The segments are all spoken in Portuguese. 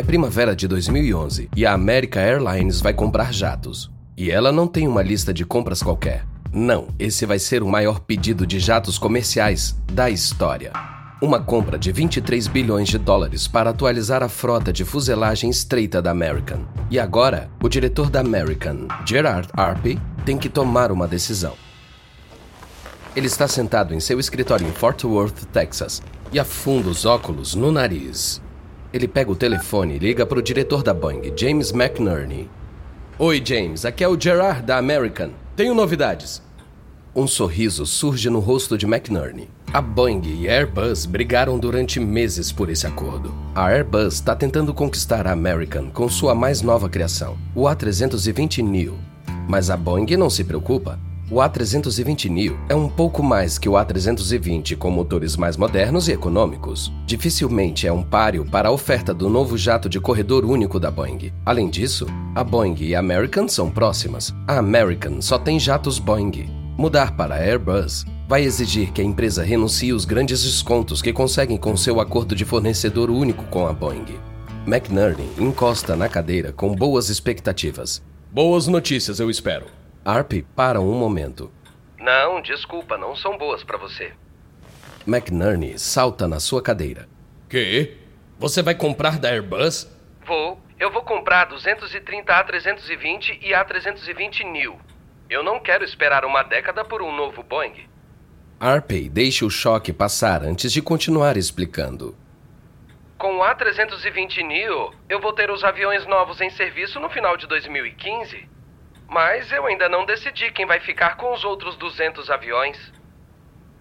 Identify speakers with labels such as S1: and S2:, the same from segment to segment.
S1: É primavera de 2011 e a America Airlines vai comprar jatos. E ela não tem uma lista de compras qualquer. Não, esse vai ser o maior pedido de jatos comerciais da história. Uma compra de 23 bilhões de dólares para atualizar a frota de fuselagem estreita da American. E agora, o diretor da American, Gerard Arpey, tem que tomar uma decisão. Ele está sentado em seu escritório em Fort Worth, Texas, e afunda os óculos no nariz. Ele pega o telefone e liga para o diretor da Boeing, James McNerney. Oi, James, aqui é o Gerard da American. Tenho novidades. Um sorriso surge no rosto de McNerney. A Boeing e a Airbus brigaram durante meses por esse acordo. A Airbus está tentando conquistar a American com sua mais nova criação, o A320neo. Mas a Boeing não se preocupa. O A320neo é um pouco mais que o A320 com motores mais modernos e econômicos. Dificilmente é um páreo para a oferta do novo jato de corredor único da Boeing. Além disso, a Boeing e a American são próximas. A American só tem jatos Boeing. Mudar para a Airbus vai exigir que a empresa renuncie os grandes descontos que conseguem com seu acordo de fornecedor único com a Boeing. McNerney encosta na cadeira com boas expectativas. Boas notícias, eu espero. Arp para um momento.
S2: Não, desculpa, não são boas para você.
S1: McNerney salta na sua cadeira.
S3: Que? Você vai comprar da Airbus?
S2: Vou. Eu vou comprar 230 A320 e A320 New. Eu não quero esperar uma década por um novo Boeing.
S1: Arpey deixa o choque passar antes de continuar explicando.
S2: Com o A320 Neo, eu vou ter os aviões novos em serviço no final de 2015. Mas eu ainda não decidi quem vai ficar com os outros 200 aviões.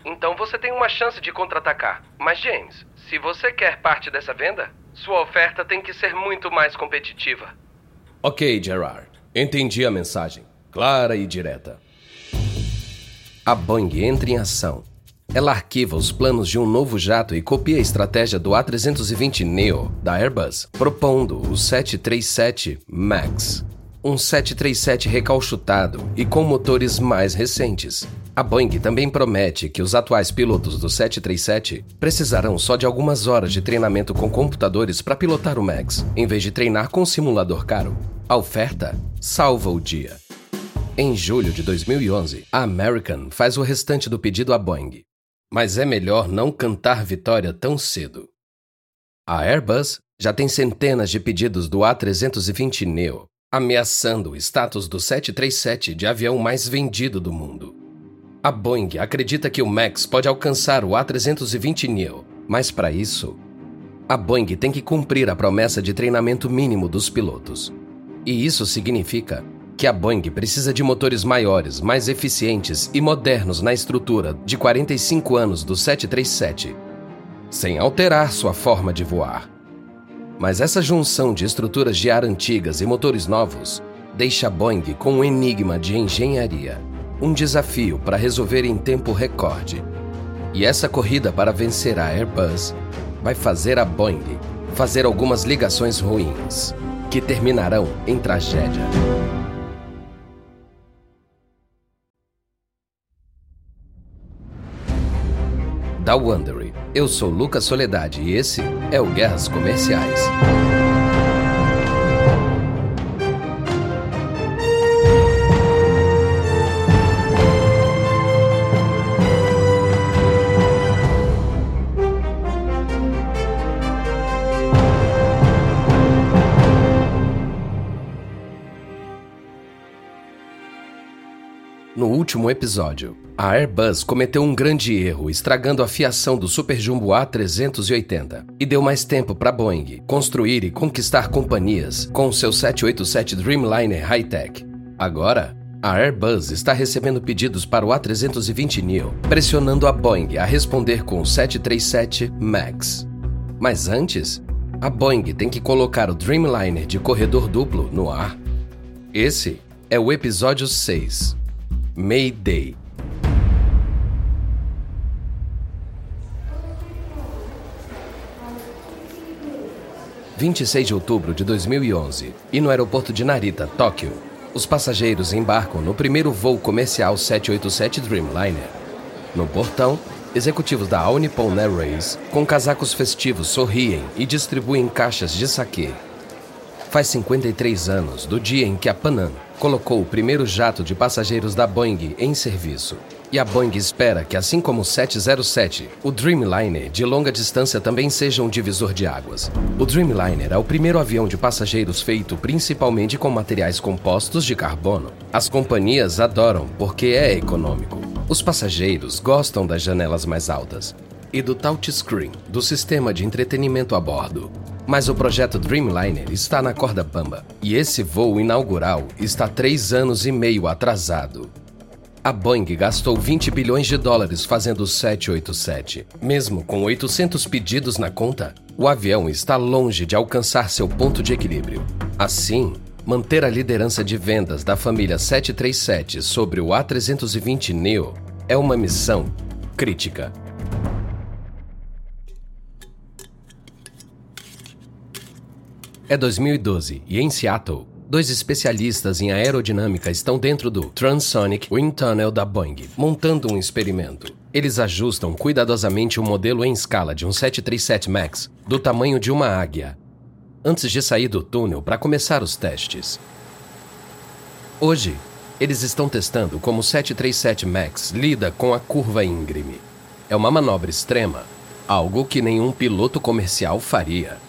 S2: Então você tem uma chance de contra-atacar. Mas, James, se você quer parte dessa venda, sua oferta tem que ser muito mais competitiva.
S1: Ok, Gerard. Entendi a mensagem. Clara e direta. A Boeing entra em ação. Ela arquiva os planos de um novo jato e copia a estratégia do A320 Neo da Airbus, propondo o 737 MAX um 737 recalchutado e com motores mais recentes. A Boeing também promete que os atuais pilotos do 737 precisarão só de algumas horas de treinamento com computadores para pilotar o MAX, em vez de treinar com um simulador caro. A oferta salva o dia. Em julho de 2011, a American faz o restante do pedido à Boeing. Mas é melhor não cantar vitória tão cedo. A Airbus já tem centenas de pedidos do A320 Neo ameaçando o status do 737 de avião mais vendido do mundo. A Boeing acredita que o Max pode alcançar o A320 Neo, mas para isso, a Boeing tem que cumprir a promessa de treinamento mínimo dos pilotos. E isso significa que a Boeing precisa de motores maiores, mais eficientes e modernos na estrutura de 45 anos do 737, sem alterar sua forma de voar. Mas essa junção de estruturas de ar antigas e motores novos deixa a Boeing com um enigma de engenharia, um desafio para resolver em tempo recorde. E essa corrida para vencer a Airbus vai fazer a Boeing fazer algumas ligações ruins, que terminarão em tragédia. Da Wondery eu sou Lucas Soledade e esse é o Guerras Comerciais. Último episódio, a Airbus cometeu um grande erro, estragando a fiação do Super Jumbo A380 e deu mais tempo para Boeing construir e conquistar companhias com seu 787 Dreamliner High-Tech. Agora, a Airbus está recebendo pedidos para o A320 Neo, pressionando a Boeing a responder com o 737 MAX. Mas antes, a Boeing tem que colocar o Dreamliner de corredor duplo no ar. Esse é o episódio 6. Mayday. Vinte e seis de outubro de 2011 e no aeroporto de Narita, Tóquio, os passageiros embarcam no primeiro voo comercial 787 Dreamliner. No portão, executivos da All Nippon Airways, com casacos festivos, sorriem e distribuem caixas de saquê. Faz 53 anos do dia em que a Panam colocou o primeiro jato de passageiros da Boeing em serviço. E a Boeing espera que, assim como o 707, o Dreamliner de longa distância também seja um divisor de águas. O Dreamliner é o primeiro avião de passageiros feito principalmente com materiais compostos de carbono. As companhias adoram porque é econômico. Os passageiros gostam das janelas mais altas e do touchscreen do sistema de entretenimento a bordo. Mas o projeto Dreamliner está na corda bamba e esse voo inaugural está três anos e meio atrasado. A Boeing gastou 20 bilhões de dólares fazendo o 787. Mesmo com 800 pedidos na conta, o avião está longe de alcançar seu ponto de equilíbrio. Assim, manter a liderança de vendas da família 737 sobre o A320 Neo é uma missão crítica. É 2012 e em Seattle, Dois especialistas em aerodinâmica estão dentro do Transonic Wind Tunnel da Boeing, montando um experimento. Eles ajustam cuidadosamente o modelo em escala de um 737 MAX, do tamanho de uma águia, antes de sair do túnel para começar os testes. Hoje, eles estão testando como o 737 MAX lida com a curva íngreme. É uma manobra extrema, algo que nenhum piloto comercial faria.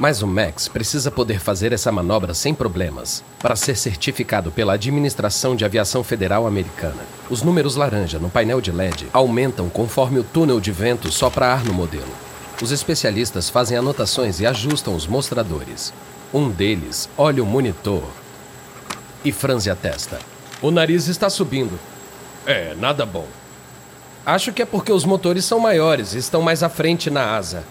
S1: Mas o Max precisa poder fazer essa manobra sem problemas para ser certificado pela Administração de Aviação Federal Americana. Os números laranja no painel de LED aumentam conforme o túnel de vento sopra ar no modelo. Os especialistas fazem anotações e ajustam os mostradores. Um deles olha o monitor e franze a testa.
S3: O nariz está subindo. É, nada bom.
S2: Acho que é porque os motores são maiores e estão mais à frente na asa.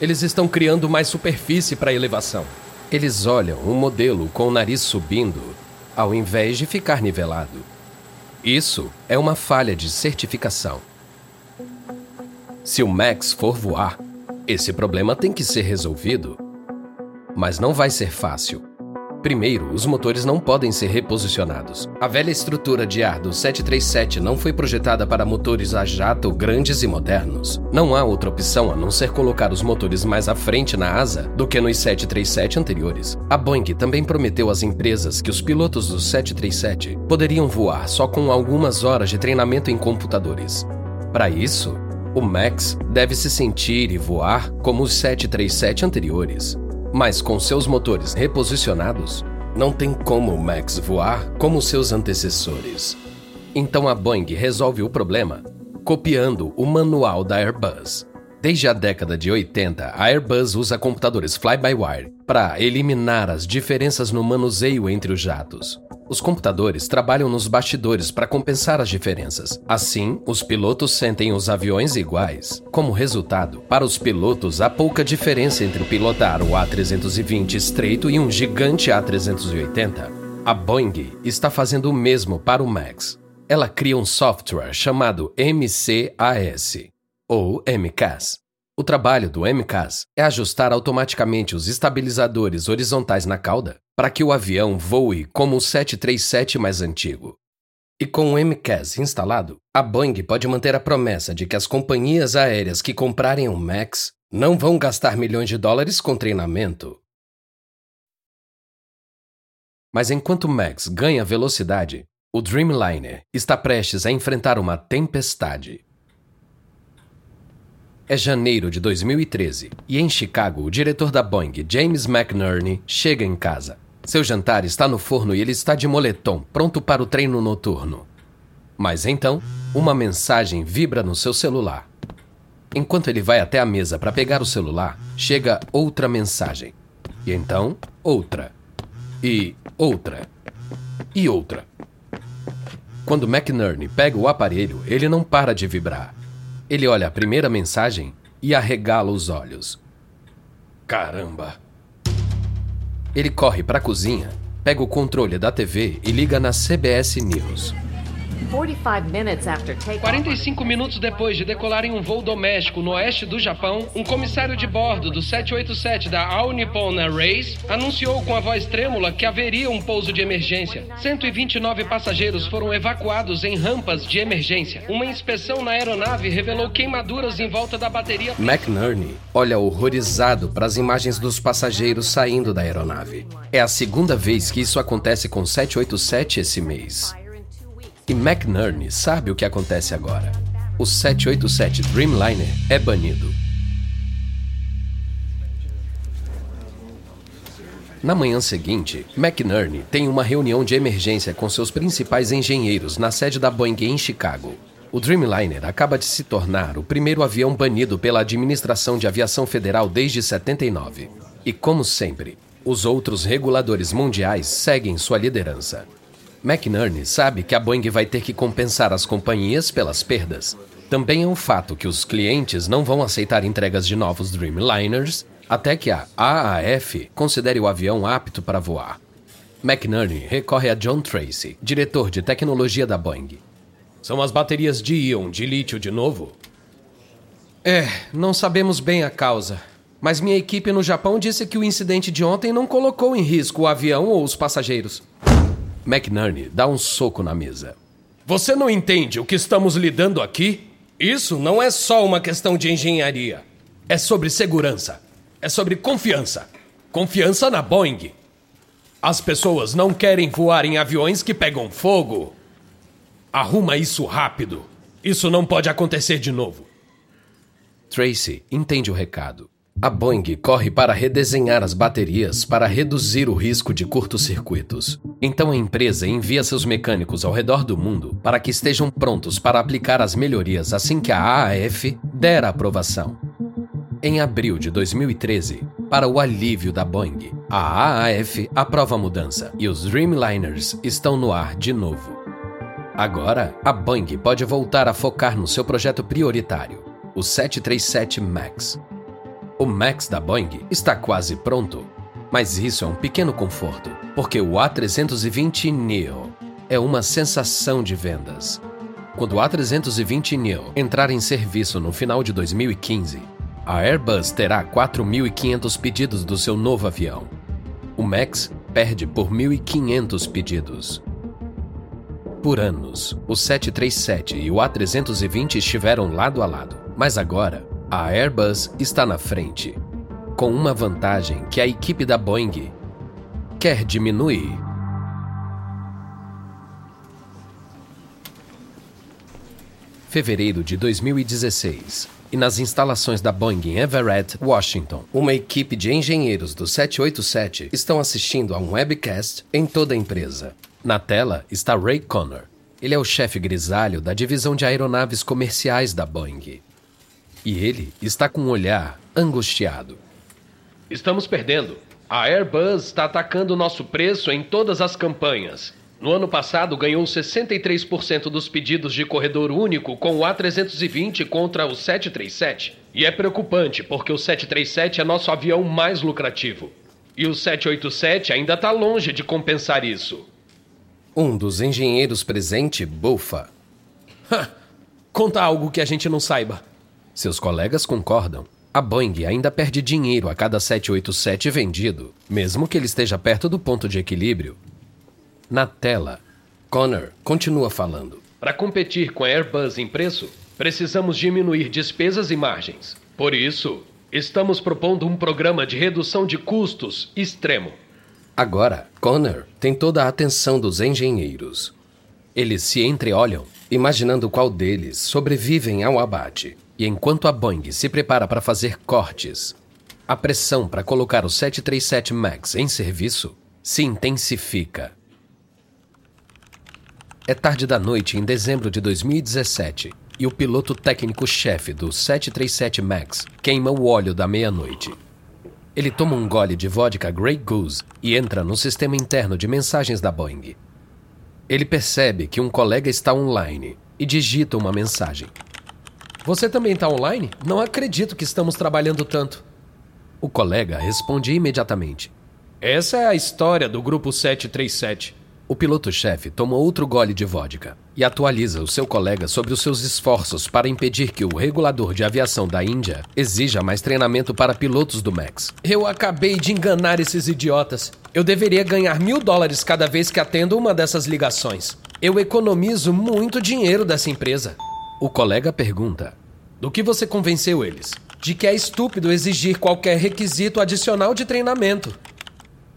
S2: Eles estão criando mais superfície para elevação.
S1: Eles olham um modelo com o nariz subindo, ao invés de ficar nivelado. Isso é uma falha de certificação. Se o Max for voar, esse problema tem que ser resolvido. Mas não vai ser fácil. Primeiro, os motores não podem ser reposicionados. A velha estrutura de ar do 737 não foi projetada para motores a jato grandes e modernos. Não há outra opção a não ser colocar os motores mais à frente na asa do que nos 737 anteriores. A Boeing também prometeu às empresas que os pilotos do 737 poderiam voar só com algumas horas de treinamento em computadores. Para isso, o Max deve se sentir e voar como os 737 anteriores. Mas com seus motores reposicionados, não tem como o Max voar como seus antecessores. Então a Boeing resolve o problema copiando o manual da Airbus. Desde a década de 80, a Airbus usa computadores fly-by-wire para eliminar as diferenças no manuseio entre os jatos. Os computadores trabalham nos bastidores para compensar as diferenças. Assim, os pilotos sentem os aviões iguais. Como resultado, para os pilotos há pouca diferença entre pilotar o A320 estreito e um gigante A380. A Boeing está fazendo o mesmo para o Max. Ela cria um software chamado MCAS, ou MCAS. O trabalho do MCAS é ajustar automaticamente os estabilizadores horizontais na cauda para que o avião voe como o 737 mais antigo. E com o MCAS instalado, a Boeing pode manter a promessa de que as companhias aéreas que comprarem o MAX não vão gastar milhões de dólares com treinamento. Mas enquanto o MAX ganha velocidade, o Dreamliner está prestes a enfrentar uma tempestade. É janeiro de 2013 e em Chicago, o diretor da Boeing, James McNerney, chega em casa. Seu jantar está no forno e ele está de moletom, pronto para o treino noturno. Mas então, uma mensagem vibra no seu celular. Enquanto ele vai até a mesa para pegar o celular, chega outra mensagem. E então, outra. E outra. E outra. Quando McNerney pega o aparelho, ele não para de vibrar. Ele olha a primeira mensagem e arregala os olhos.
S3: Caramba!
S1: Ele corre para a cozinha, pega o controle da TV e liga na CBS News.
S2: 45 minutos depois de decolar em um voo doméstico no oeste do Japão, um comissário de bordo do 787 da All Nippon Airways anunciou com a voz trêmula que haveria um pouso de emergência. 129 passageiros foram evacuados em rampas de emergência. Uma inspeção na aeronave revelou queimaduras em volta da bateria.
S1: McNerney olha horrorizado para as imagens dos passageiros saindo da aeronave. É a segunda vez que isso acontece com o 787 esse mês. E McNerney sabe o que acontece agora. O 787 Dreamliner é banido. Na manhã seguinte, McNerney tem uma reunião de emergência com seus principais engenheiros na sede da Boeing em Chicago. O Dreamliner acaba de se tornar o primeiro avião banido pela Administração de Aviação Federal desde 79. E como sempre, os outros reguladores mundiais seguem sua liderança. McNerney sabe que a Boeing vai ter que compensar as companhias pelas perdas. Também é um fato que os clientes não vão aceitar entregas de novos Dreamliners até que a AAF considere o avião apto para voar. McNerney recorre a John Tracy, diretor de tecnologia da Boeing.
S3: São as baterias de íon de lítio de novo?
S2: É, não sabemos bem a causa. Mas minha equipe no Japão disse que o incidente de ontem não colocou em risco o avião ou os passageiros.
S1: McNerney dá um soco na mesa.
S3: Você não entende o que estamos lidando aqui? Isso não é só uma questão de engenharia. É sobre segurança. É sobre confiança. Confiança na Boeing. As pessoas não querem voar em aviões que pegam fogo. Arruma isso rápido. Isso não pode acontecer de novo.
S1: Tracy entende o recado. A Boeing corre para redesenhar as baterias para reduzir o risco de curtos-circuitos. Então a empresa envia seus mecânicos ao redor do mundo para que estejam prontos para aplicar as melhorias assim que a AAF der a aprovação. Em abril de 2013, para o alívio da Boeing, a AAF aprova a mudança e os Dreamliners estão no ar de novo. Agora, a Boeing pode voltar a focar no seu projeto prioritário, o 737 MAX, o Max da Boeing está quase pronto, mas isso é um pequeno conforto, porque o A320 Neo é uma sensação de vendas. Quando o A320 Neo entrar em serviço no final de 2015, a Airbus terá 4.500 pedidos do seu novo avião. O Max perde por 1.500 pedidos. Por anos, o 737 e o A320 estiveram lado a lado, mas agora a Airbus está na frente, com uma vantagem que a equipe da Boeing quer diminuir. Fevereiro de 2016. E nas instalações da Boeing em Everett, Washington, uma equipe de engenheiros do 787 estão assistindo a um webcast em toda a empresa. Na tela está Ray Connor. Ele é o chefe grisalho da divisão de aeronaves comerciais da Boeing. E ele está com um olhar angustiado.
S3: Estamos perdendo. A Airbus está atacando nosso preço em todas as campanhas. No ano passado, ganhou 63% dos pedidos de corredor único com o A320 contra o 737. E é preocupante, porque o 737 é nosso avião mais lucrativo. E o 787 ainda está longe de compensar isso.
S1: Um dos engenheiros presente bufa.
S2: Conta algo que a gente não saiba.
S1: Seus colegas concordam. A Boeing ainda perde dinheiro a cada 787 vendido, mesmo que ele esteja perto do ponto de equilíbrio. Na tela, Connor continua falando.
S3: Para competir com a Airbus em preço, precisamos diminuir despesas e margens. Por isso, estamos propondo um programa de redução de custos extremo.
S1: Agora, Connor tem toda a atenção dos engenheiros. Eles se entreolham, imaginando qual deles sobrevivem ao abate. E enquanto a Boeing se prepara para fazer cortes, a pressão para colocar o 737 MAX em serviço se intensifica. É tarde da noite em dezembro de 2017 e o piloto técnico-chefe do 737 MAX queima o óleo da meia-noite. Ele toma um gole de vodka Grey Goose e entra no sistema interno de mensagens da Boeing. Ele percebe que um colega está online e digita uma mensagem.
S2: Você também está online? Não acredito que estamos trabalhando tanto.
S1: O colega responde imediatamente.
S3: Essa é a história do grupo 737.
S1: O piloto-chefe toma outro gole de vodka e atualiza o seu colega sobre os seus esforços para impedir que o regulador de aviação da Índia exija mais treinamento para pilotos do Max. Eu acabei de enganar esses idiotas. Eu deveria ganhar mil dólares cada vez que atendo uma dessas ligações. Eu economizo muito dinheiro dessa empresa. O colega pergunta: Do que você convenceu eles? De que é estúpido exigir qualquer requisito adicional de treinamento.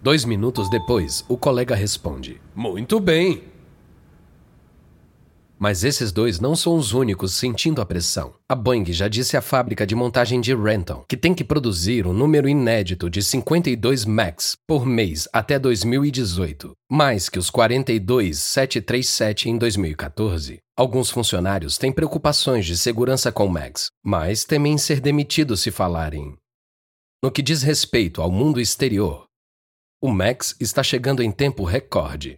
S1: Dois minutos depois, o colega responde: Muito bem. Mas esses dois não são os únicos sentindo a pressão. A Boeing já disse à fábrica de montagem de Renton que tem que produzir um número inédito de 52 MAX por mês até 2018, mais que os 42 737 em 2014. Alguns funcionários têm preocupações de segurança com MAX, mas temem ser demitidos se falarem. No que diz respeito ao mundo exterior, o Max está chegando em tempo recorde.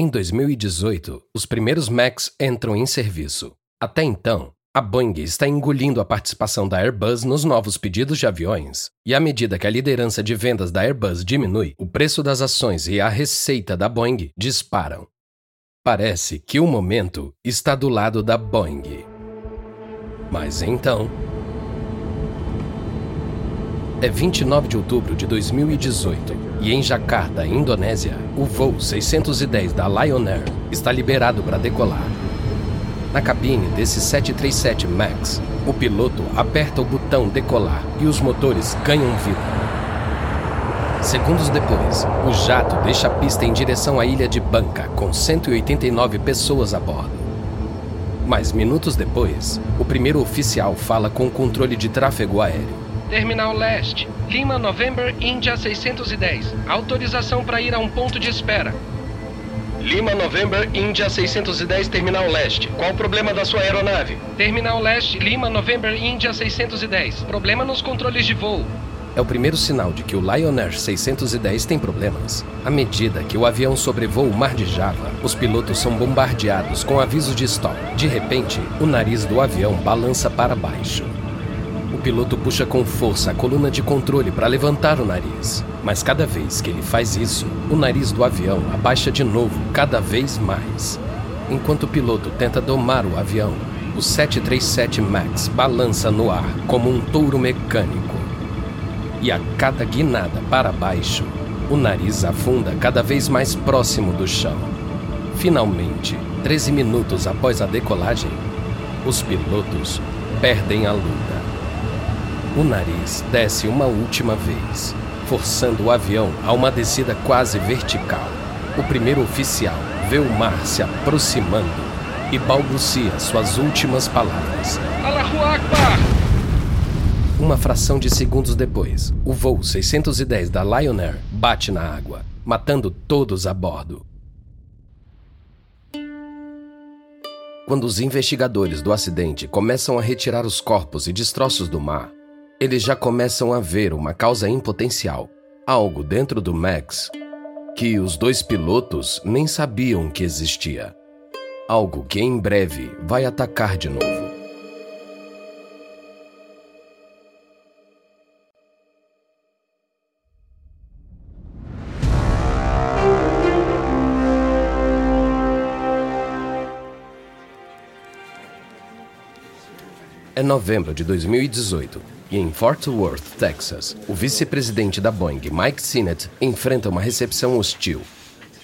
S1: Em 2018, os primeiros Max entram em serviço. Até então, a Boeing está engolindo a participação da Airbus nos novos pedidos de aviões, e à medida que a liderança de vendas da Airbus diminui, o preço das ações e a receita da Boeing disparam. Parece que o momento está do lado da Boeing. Mas então, é 29 de outubro de 2018 e em Jakarta, Indonésia, o voo 610 da Lion Air está liberado para decolar. Na cabine desse 737 MAX, o piloto aperta o botão decolar e os motores ganham vida. Segundos depois, o jato deixa a pista em direção à ilha de Banca, com 189 pessoas a bordo. Mas minutos depois, o primeiro oficial fala com o controle de tráfego aéreo.
S2: Terminal Leste, Lima November Índia 610. Autorização para ir a um ponto de espera.
S3: Lima November Índia 610, Terminal Leste. Qual o problema da sua aeronave?
S2: Terminal Leste, Lima November Índia 610. Problema nos controles de voo.
S1: É o primeiro sinal de que o Lion Air 610 tem problemas. À medida que o avião sobrevoa o Mar de Java, os pilotos são bombardeados com aviso de stop. De repente, o nariz do avião balança para baixo. Piloto puxa com força a coluna de controle para levantar o nariz. Mas cada vez que ele faz isso, o nariz do avião abaixa de novo, cada vez mais. Enquanto o piloto tenta domar o avião, o 737 MAX balança no ar como um touro mecânico. E a cada guinada para baixo, o nariz afunda cada vez mais próximo do chão. Finalmente, 13 minutos após a decolagem, os pilotos perdem a luta. O nariz desce uma última vez, forçando o avião a uma descida quase vertical. O primeiro oficial vê o mar se aproximando e balbucia suas últimas palavras. Uma fração de segundos depois, o voo 610 da Lion Air bate na água, matando todos a bordo. Quando os investigadores do acidente começam a retirar os corpos e destroços do mar, eles já começam a ver uma causa em potencial, algo dentro do Max que os dois pilotos nem sabiam que existia. Algo que em breve vai atacar de novo. É novembro de 2018 e em Fort Worth, Texas, o vice-presidente da Boeing, Mike Sinnett, enfrenta uma recepção hostil.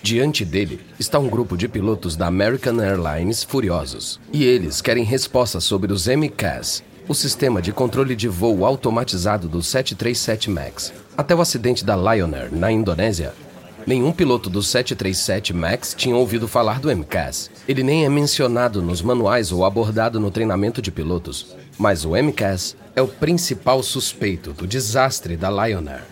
S1: Diante dele está um grupo de pilotos da American Airlines furiosos, e eles querem respostas sobre os MCAS, o sistema de controle de voo automatizado do 737 MAX. Até o acidente da Lion Air na Indonésia, Nenhum piloto do 737 MAX tinha ouvido falar do MCAS. Ele nem é mencionado nos manuais ou abordado no treinamento de pilotos. Mas o MCAS é o principal suspeito do desastre da Lion Air.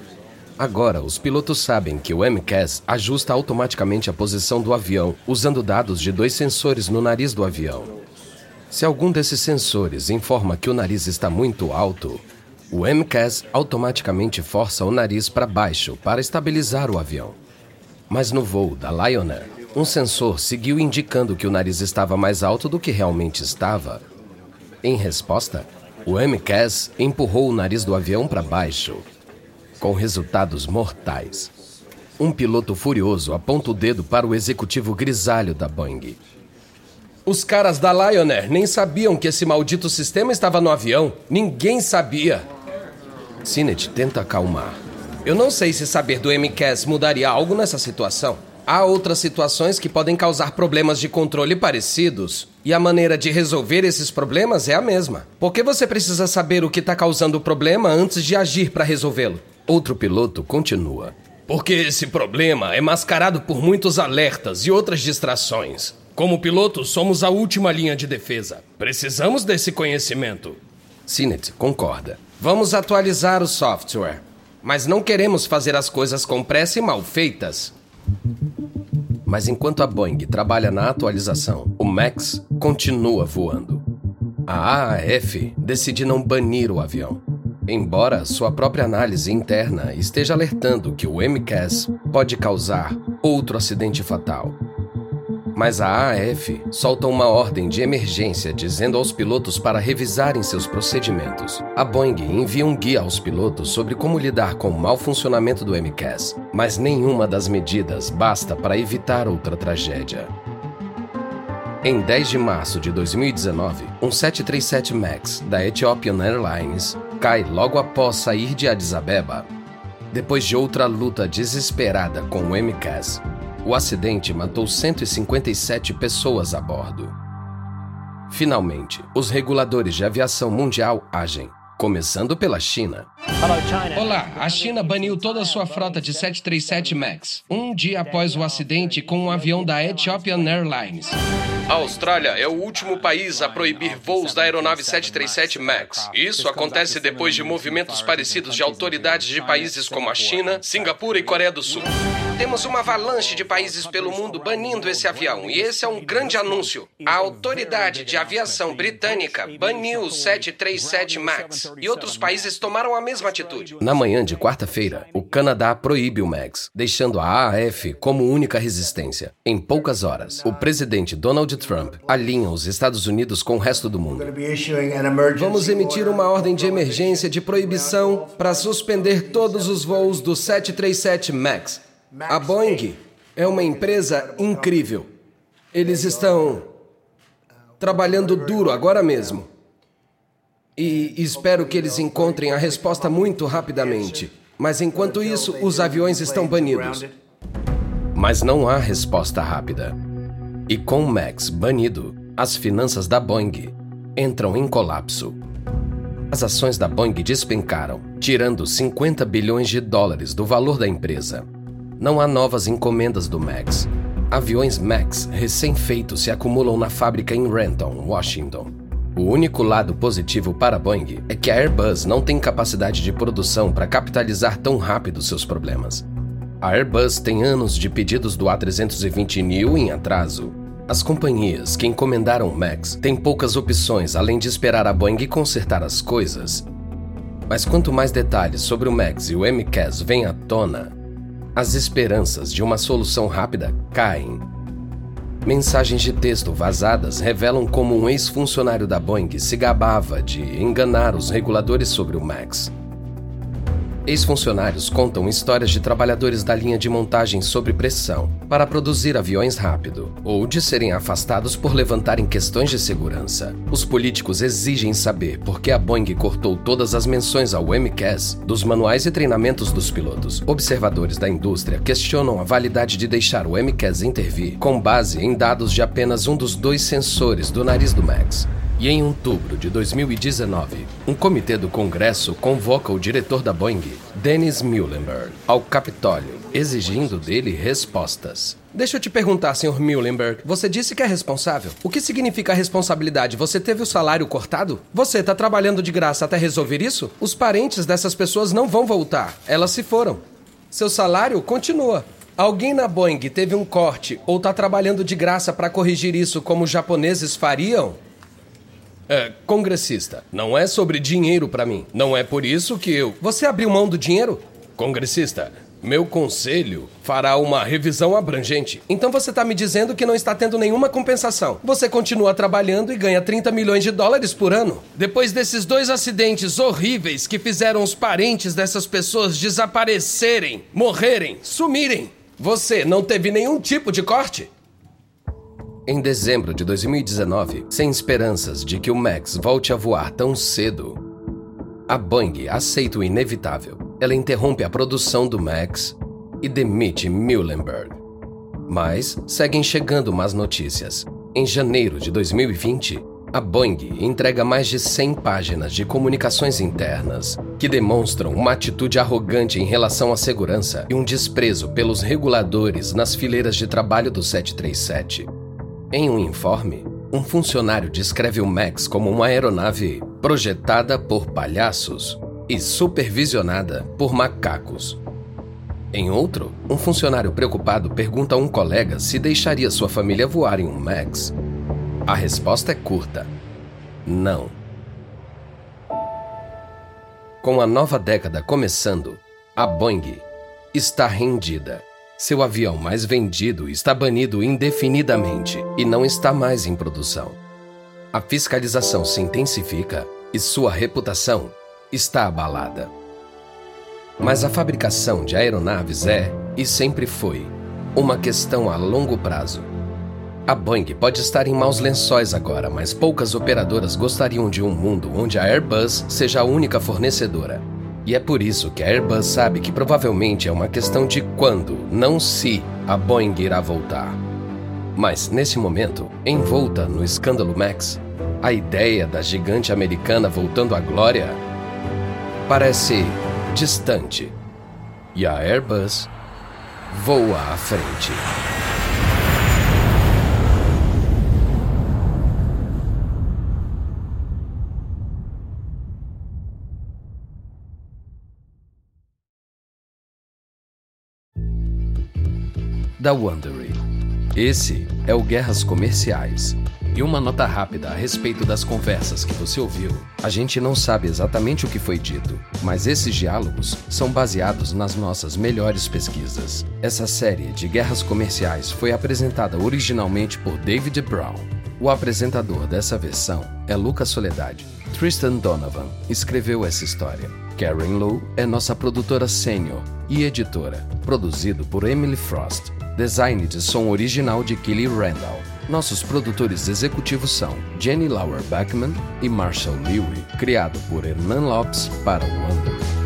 S1: Agora, os pilotos sabem que o MCAS ajusta automaticamente a posição do avião usando dados de dois sensores no nariz do avião. Se algum desses sensores informa que o nariz está muito alto, o MCAS automaticamente força o nariz para baixo para estabilizar o avião. Mas no voo da Lion Air, um sensor seguiu indicando que o nariz estava mais alto do que realmente estava. Em resposta, o MCAS empurrou o nariz do avião para baixo, com resultados mortais. Um piloto furioso aponta o dedo para o executivo grisalho da Boeing.
S3: Os caras da Lion Air nem sabiam que esse maldito sistema estava no avião. Ninguém sabia.
S1: Sinet tenta acalmar.
S3: Eu não sei se saber do MCAS mudaria algo nessa situação. Há outras situações que podem causar problemas de controle parecidos. E a maneira de resolver esses problemas é a mesma. Por que você precisa saber o que está causando o problema antes de agir para resolvê-lo?
S1: Outro piloto continua.
S3: Porque esse problema é mascarado por muitos alertas e outras distrações. Como pilotos, somos a última linha de defesa. Precisamos desse conhecimento.
S1: Sinet concorda.
S2: Vamos atualizar o software. Mas não queremos fazer as coisas com pressa e mal feitas.
S1: Mas enquanto a Boeing trabalha na atualização, o Max continua voando. A AAF decide não banir o avião, embora sua própria análise interna esteja alertando que o MCAS pode causar outro acidente fatal. Mas a AAF solta uma ordem de emergência dizendo aos pilotos para revisarem seus procedimentos. A Boeing envia um guia aos pilotos sobre como lidar com o mau funcionamento do MCAS, mas nenhuma das medidas basta para evitar outra tragédia. Em 10 de março de 2019, um 737 MAX da Ethiopian Airlines cai logo após sair de Addis Abeba. Depois de outra luta desesperada com o MCAS, o acidente matou 157 pessoas a bordo. Finalmente, os reguladores de aviação mundial agem, começando pela China.
S3: Olá, a China baniu toda a sua frota de 737 MAX, um dia após o acidente com um avião da Ethiopian Airlines. A Austrália é o último país a proibir voos da aeronave 737 MAX. Isso acontece depois de movimentos parecidos de autoridades de países como a China, Singapura e Coreia do Sul.
S2: Temos uma avalanche de países pelo mundo banindo esse avião, e esse é um grande anúncio. A autoridade de aviação britânica baniu o 737 MAX, e outros países tomaram a mesma atitude.
S1: Na manhã de quarta-feira, o Canadá proíbe o MAX, deixando a AAF como única resistência. Em poucas horas, o presidente Donald Trump alinha os Estados Unidos com o resto do mundo.
S3: Vamos emitir uma ordem de emergência de proibição para suspender todos os voos do 737 MAX. A Boeing é uma empresa incrível. Eles estão trabalhando duro agora mesmo. E espero que eles encontrem a resposta muito rapidamente. Mas enquanto isso, os aviões estão banidos.
S1: Mas não há resposta rápida. E com o Max banido, as finanças da Boeing entram em colapso. As ações da Boeing despencaram, tirando 50 bilhões de dólares do valor da empresa. Não há novas encomendas do Max. Aviões Max recém-feitos se acumulam na fábrica em Renton, Washington. O único lado positivo para a Boeing é que a Airbus não tem capacidade de produção para capitalizar tão rápido seus problemas. A Airbus tem anos de pedidos do A320 Neo em atraso. As companhias que encomendaram o Max têm poucas opções além de esperar a Boeing consertar as coisas. Mas quanto mais detalhes sobre o Max e o MCAS vêm à tona, as esperanças de uma solução rápida caem Mensagens de texto vazadas revelam como um ex-funcionário da Boeing se gabava de enganar os reguladores sobre o Max. Ex-funcionários contam histórias de trabalhadores da linha de montagem sob pressão para produzir aviões rápido, ou de serem afastados por levantarem questões de segurança. Os políticos exigem saber por que a Boeing cortou todas as menções ao MCAS dos manuais e treinamentos dos pilotos. Observadores da indústria questionam a validade de deixar o MCAS intervir com base em dados de apenas um dos dois sensores do nariz do Max. E em outubro de 2019, um comitê do Congresso convoca o diretor da Boeing, Dennis Muhlenberg, ao Capitólio, exigindo dele respostas.
S3: Deixa eu te perguntar, Sr. Muhlenberg. Você disse que é responsável. O que significa responsabilidade? Você teve o salário cortado? Você está trabalhando de graça até resolver isso? Os parentes dessas pessoas não vão voltar. Elas se foram. Seu salário continua. Alguém na Boeing teve um corte ou está trabalhando de graça para corrigir isso como os japoneses fariam? É, congressista, não é sobre dinheiro para mim. Não é por isso que eu. Você abriu mão do dinheiro? Congressista,
S1: Meu conselho fará uma revisão abrangente. Então você está me dizendo que não está tendo nenhuma compensação. Você continua trabalhando e ganha 30 milhões de dólares por ano. Depois desses dois acidentes horríveis que fizeram os parentes dessas pessoas desaparecerem, morrerem, sumirem, você não teve nenhum tipo de corte? Em dezembro de 2019, sem esperanças de que o Max volte a voar tão cedo, a Boeing aceita o inevitável. Ela interrompe a produção do Max e demite Muhlenberg. Mas seguem chegando más notícias. Em janeiro de 2020, a Boeing entrega mais de 100 páginas de comunicações internas que demonstram uma atitude arrogante em relação à segurança e um desprezo pelos reguladores nas fileiras de trabalho do 737. Em um informe, um funcionário descreve o Max como uma aeronave projetada por palhaços e supervisionada por macacos. Em outro, um funcionário preocupado pergunta a um colega se deixaria sua família voar em um Max. A resposta é curta: não. Com a nova década começando, a Boeing está rendida. Seu avião mais vendido está banido indefinidamente e não está mais em produção. A fiscalização se intensifica e sua reputação está abalada. Mas a fabricação de aeronaves é, e sempre foi, uma questão a longo prazo. A Boeing pode estar em maus lençóis agora, mas poucas operadoras gostariam de um mundo onde a Airbus seja a única fornecedora. E é por isso que a Airbus sabe que provavelmente é uma questão de quando, não se, a Boeing irá voltar. Mas nesse momento, envolta no escândalo Max, a ideia da gigante americana voltando à glória parece distante. E a Airbus voa à frente. Da Wondery. Esse é o Guerras Comerciais. E uma nota rápida a respeito das conversas que você ouviu. A gente não sabe exatamente o que foi dito, mas esses diálogos são baseados nas nossas melhores pesquisas. Essa série de guerras comerciais foi apresentada originalmente por David Brown. O apresentador dessa versão é Lucas Soledade. Tristan Donovan escreveu essa história. Karen Lowe é nossa produtora sênior e editora, produzido por Emily Frost. Design de som original de Kelly Randall. Nossos produtores executivos são Jenny Lauer Beckman e Marshall Lewy, criado por Hernan Lopes para o Wonder.